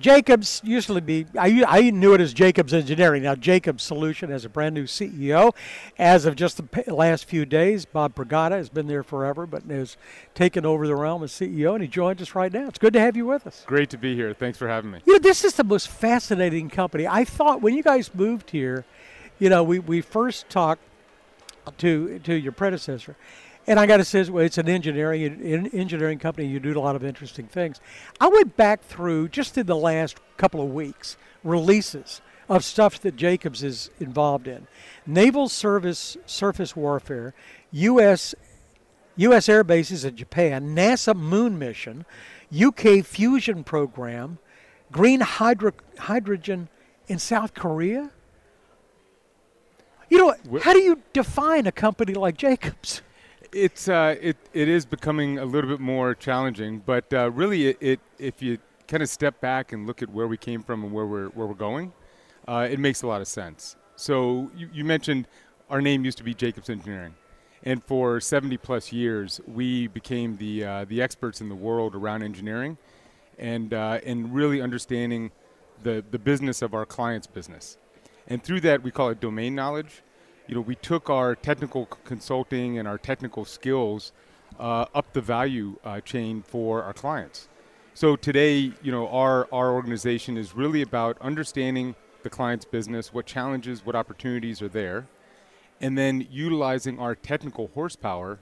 Jacobs used to be, I, I knew it as Jacobs Engineering. Now, Jacobs Solution has a brand new CEO. As of just the last few days, Bob Pragada has been there forever, but has taken over the realm as CEO, and he joins us right now. It's good to have you with us. Great to be here. Thanks for having me. You know, this is the most fascinating company. I thought when you guys moved here, you know, we, we first talked to to your predecessor, and I got to say, it's an engineering an engineering company. You do a lot of interesting things. I went back through just in the last couple of weeks releases of stuff that Jacobs is involved in: naval service, surface warfare, U.S. U.S. air bases in Japan, NASA moon mission, UK fusion program, green hydro- hydrogen in South Korea. You know, how do you define a company like Jacobs? It's uh, it it is becoming a little bit more challenging, but uh, really, it, it if you kind of step back and look at where we came from and where we're where we're going, uh, it makes a lot of sense. So you, you mentioned our name used to be Jacobs Engineering, and for 70 plus years, we became the uh, the experts in the world around engineering, and uh, and really understanding the the business of our clients' business, and through that we call it domain knowledge you know, we took our technical consulting and our technical skills uh, up the value uh, chain for our clients. So today, you know, our, our organization is really about understanding the client's business, what challenges, what opportunities are there, and then utilizing our technical horsepower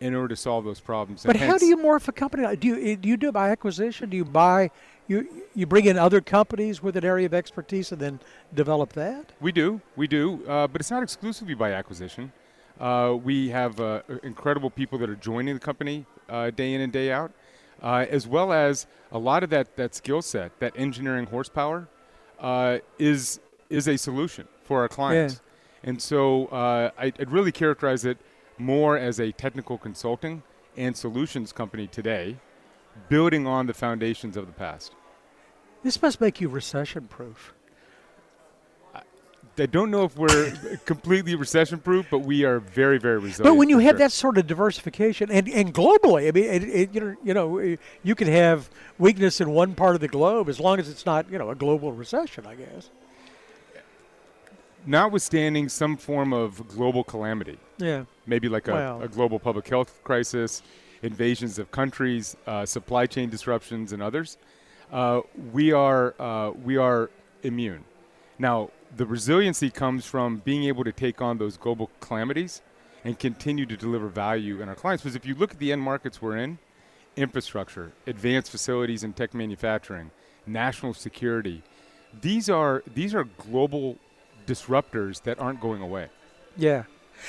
in order to solve those problems. But how do you morph a company? Do you do you do it by acquisition? Do you buy you you bring in other companies with an area of expertise and then develop that? We do, we do, uh, but it's not exclusively by acquisition. Uh, we have uh, incredible people that are joining the company uh, day in and day out, uh, as well as a lot of that, that skill set, that engineering horsepower, uh, is is a solution for our clients. And so uh, I, I'd really characterize it more as a technical consulting and solutions company today, building on the foundations of the past. This must make you recession proof. I don't know if we're completely recession proof, but we are very, very resilient. But when you have sure. that sort of diversification, and, and globally, I mean, it, it, you know, you know, you can have weakness in one part of the globe as long as it's not, you know, a global recession. I guess. notwithstanding some form of global calamity, Yeah. Maybe like a, Well- a global public health crisis, invasions of countries, uh, supply chain disruptions, and others, uh, we are uh, we are immune. Now, the resiliency comes from being able to take on those global calamities and continue to deliver value in our clients. Because if you look at the end markets we're in, infrastructure, advanced facilities and tech manufacturing, national security, these are these are global disruptors that aren't going away. Yeah.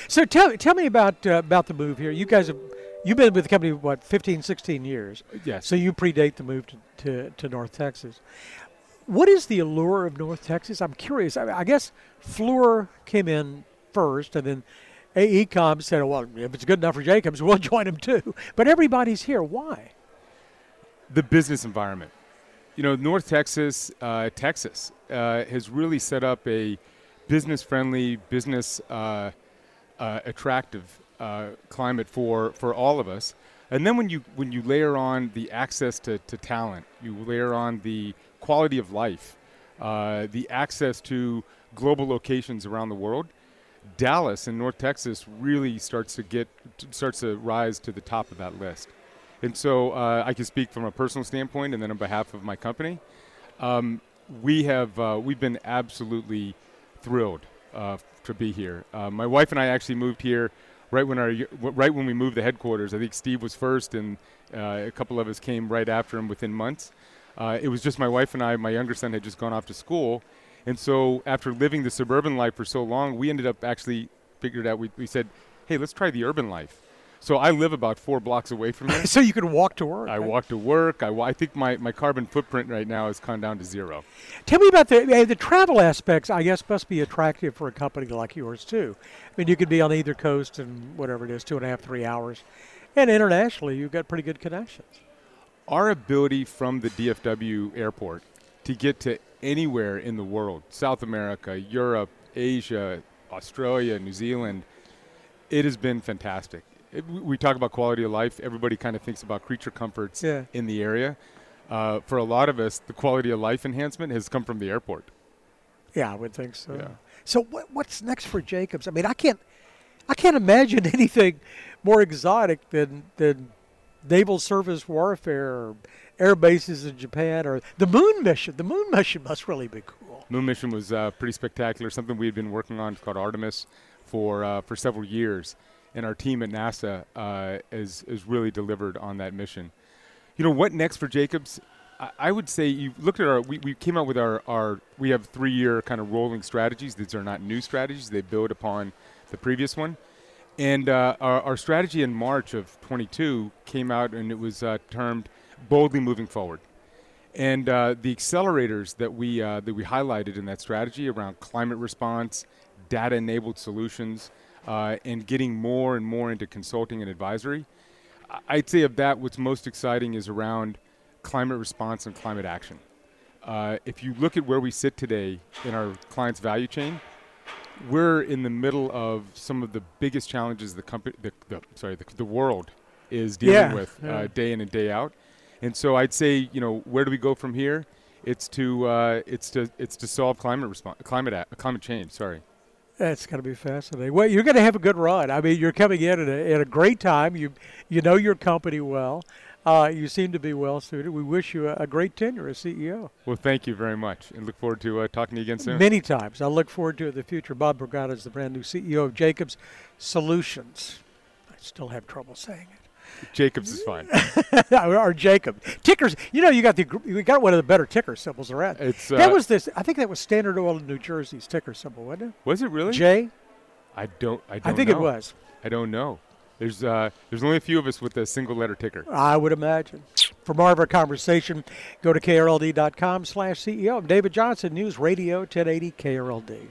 So tell tell me about uh, about the move here. You guys have you've been with the company what 15, 16 years. Yes. So you predate the move to, to, to North Texas. What is the allure of North Texas? I'm curious. I, I guess Fluor came in first, and then AECOM said, "Well, if it's good enough for Jacobs, we'll join them too." But everybody's here. Why? the business environment. You know, North Texas, uh, Texas uh, has really set up a business-friendly, business uh, uh, attractive uh, climate for, for all of us. And then when you when you layer on the access to, to talent, you layer on the quality of life, uh, the access to global locations around the world. Dallas and North Texas really starts to get starts to rise to the top of that list. And so uh, I can speak from a personal standpoint, and then on behalf of my company, um, we have uh, we've been absolutely thrilled uh, to be here. Uh, my wife and I actually moved here right when our right when we moved the headquarters. I think Steve was first, and uh, a couple of us came right after him within months. Uh, it was just my wife and I. My younger son had just gone off to school, and so after living the suburban life for so long, we ended up actually figured out. We, we said, "Hey, let's try the urban life." So I live about four blocks away from here. so you can walk to work. I right? walk to work. I, I think my, my carbon footprint right now has come down to zero. Tell me about the uh, the travel aspects. I guess must be attractive for a company like yours too. I mean, you could be on either coast in whatever it is, two and a half, three hours, and internationally, you've got pretty good connections. Our ability from the DFW airport to get to anywhere in the world, South America, Europe, Asia, Australia, New Zealand, it has been fantastic. It, we- talk about quality of life. Everybody kind of thinks about creature comforts Yeah. in the area. uh, for a lot of us, the quality of life enhancement has come from the airport. Yeah, I would think so. Yeah. So what, what's next for Jacobs? I mean, I can't, I can't imagine anything more exotic than than naval service warfare or air bases in Japan or the moon mission. The moon mission must really be cool. Moon mission was uh, pretty spectacular. Something we had been working on called Artemis for uh, for several years, and our team at NASA uh, is really delivered on that mission. You know what next for Jacobs? I, I would say you looked at our. We, we came out with our, our we have three year kind of rolling strategies. These are not new strategies. They build upon the previous one. And uh, our, our, strategy in March of 22 came out and it was uh, termed boldly moving forward. And uh, the accelerators that we uh, that we highlighted in that strategy around climate response, data-enabled solutions, uh, and getting more and more into consulting and advisory. I'd say of that, what's most exciting is around climate response and climate action. Uh, if you look at where we sit today in our client's value chain, we're in the middle of some of the biggest challenges the company, the, the sorry, the, the, world is dealing yeah, with yeah. Uh, day in and day out. And so I'd say, you know, where do we go from here? It's to uh, it's to it's to solve climate response, climate a- climate change. Sorry. That's going to be fascinating. Well, you're going to have a good run. I mean, you're coming in at a, at a great time. You you know your company well. Uh, you seem to be well suited. We wish you a, a, great tenure as CEO. Well, thank you very much, and look forward to uh, talking to you again soon. Many times. I look forward to it in the future. Bob Pragada is the brand new CEO of Jacobs Solutions. I still have trouble saying it. Jacobs is fine. or Jacob tickers. You know, you got the you got one of the better ticker symbols around. It's, uh, that was this. I think that was Standard Oil in New Jersey's ticker symbol, wasn't it? Was it really? J. I don't. I don't. I think know. it was. I don't know. There's uh, there's only a few of us with a single letter ticker. I would imagine. For more of our conversation, go to krld.com slash CEO. I'm David Johnson, News Radio 1080 KRLD.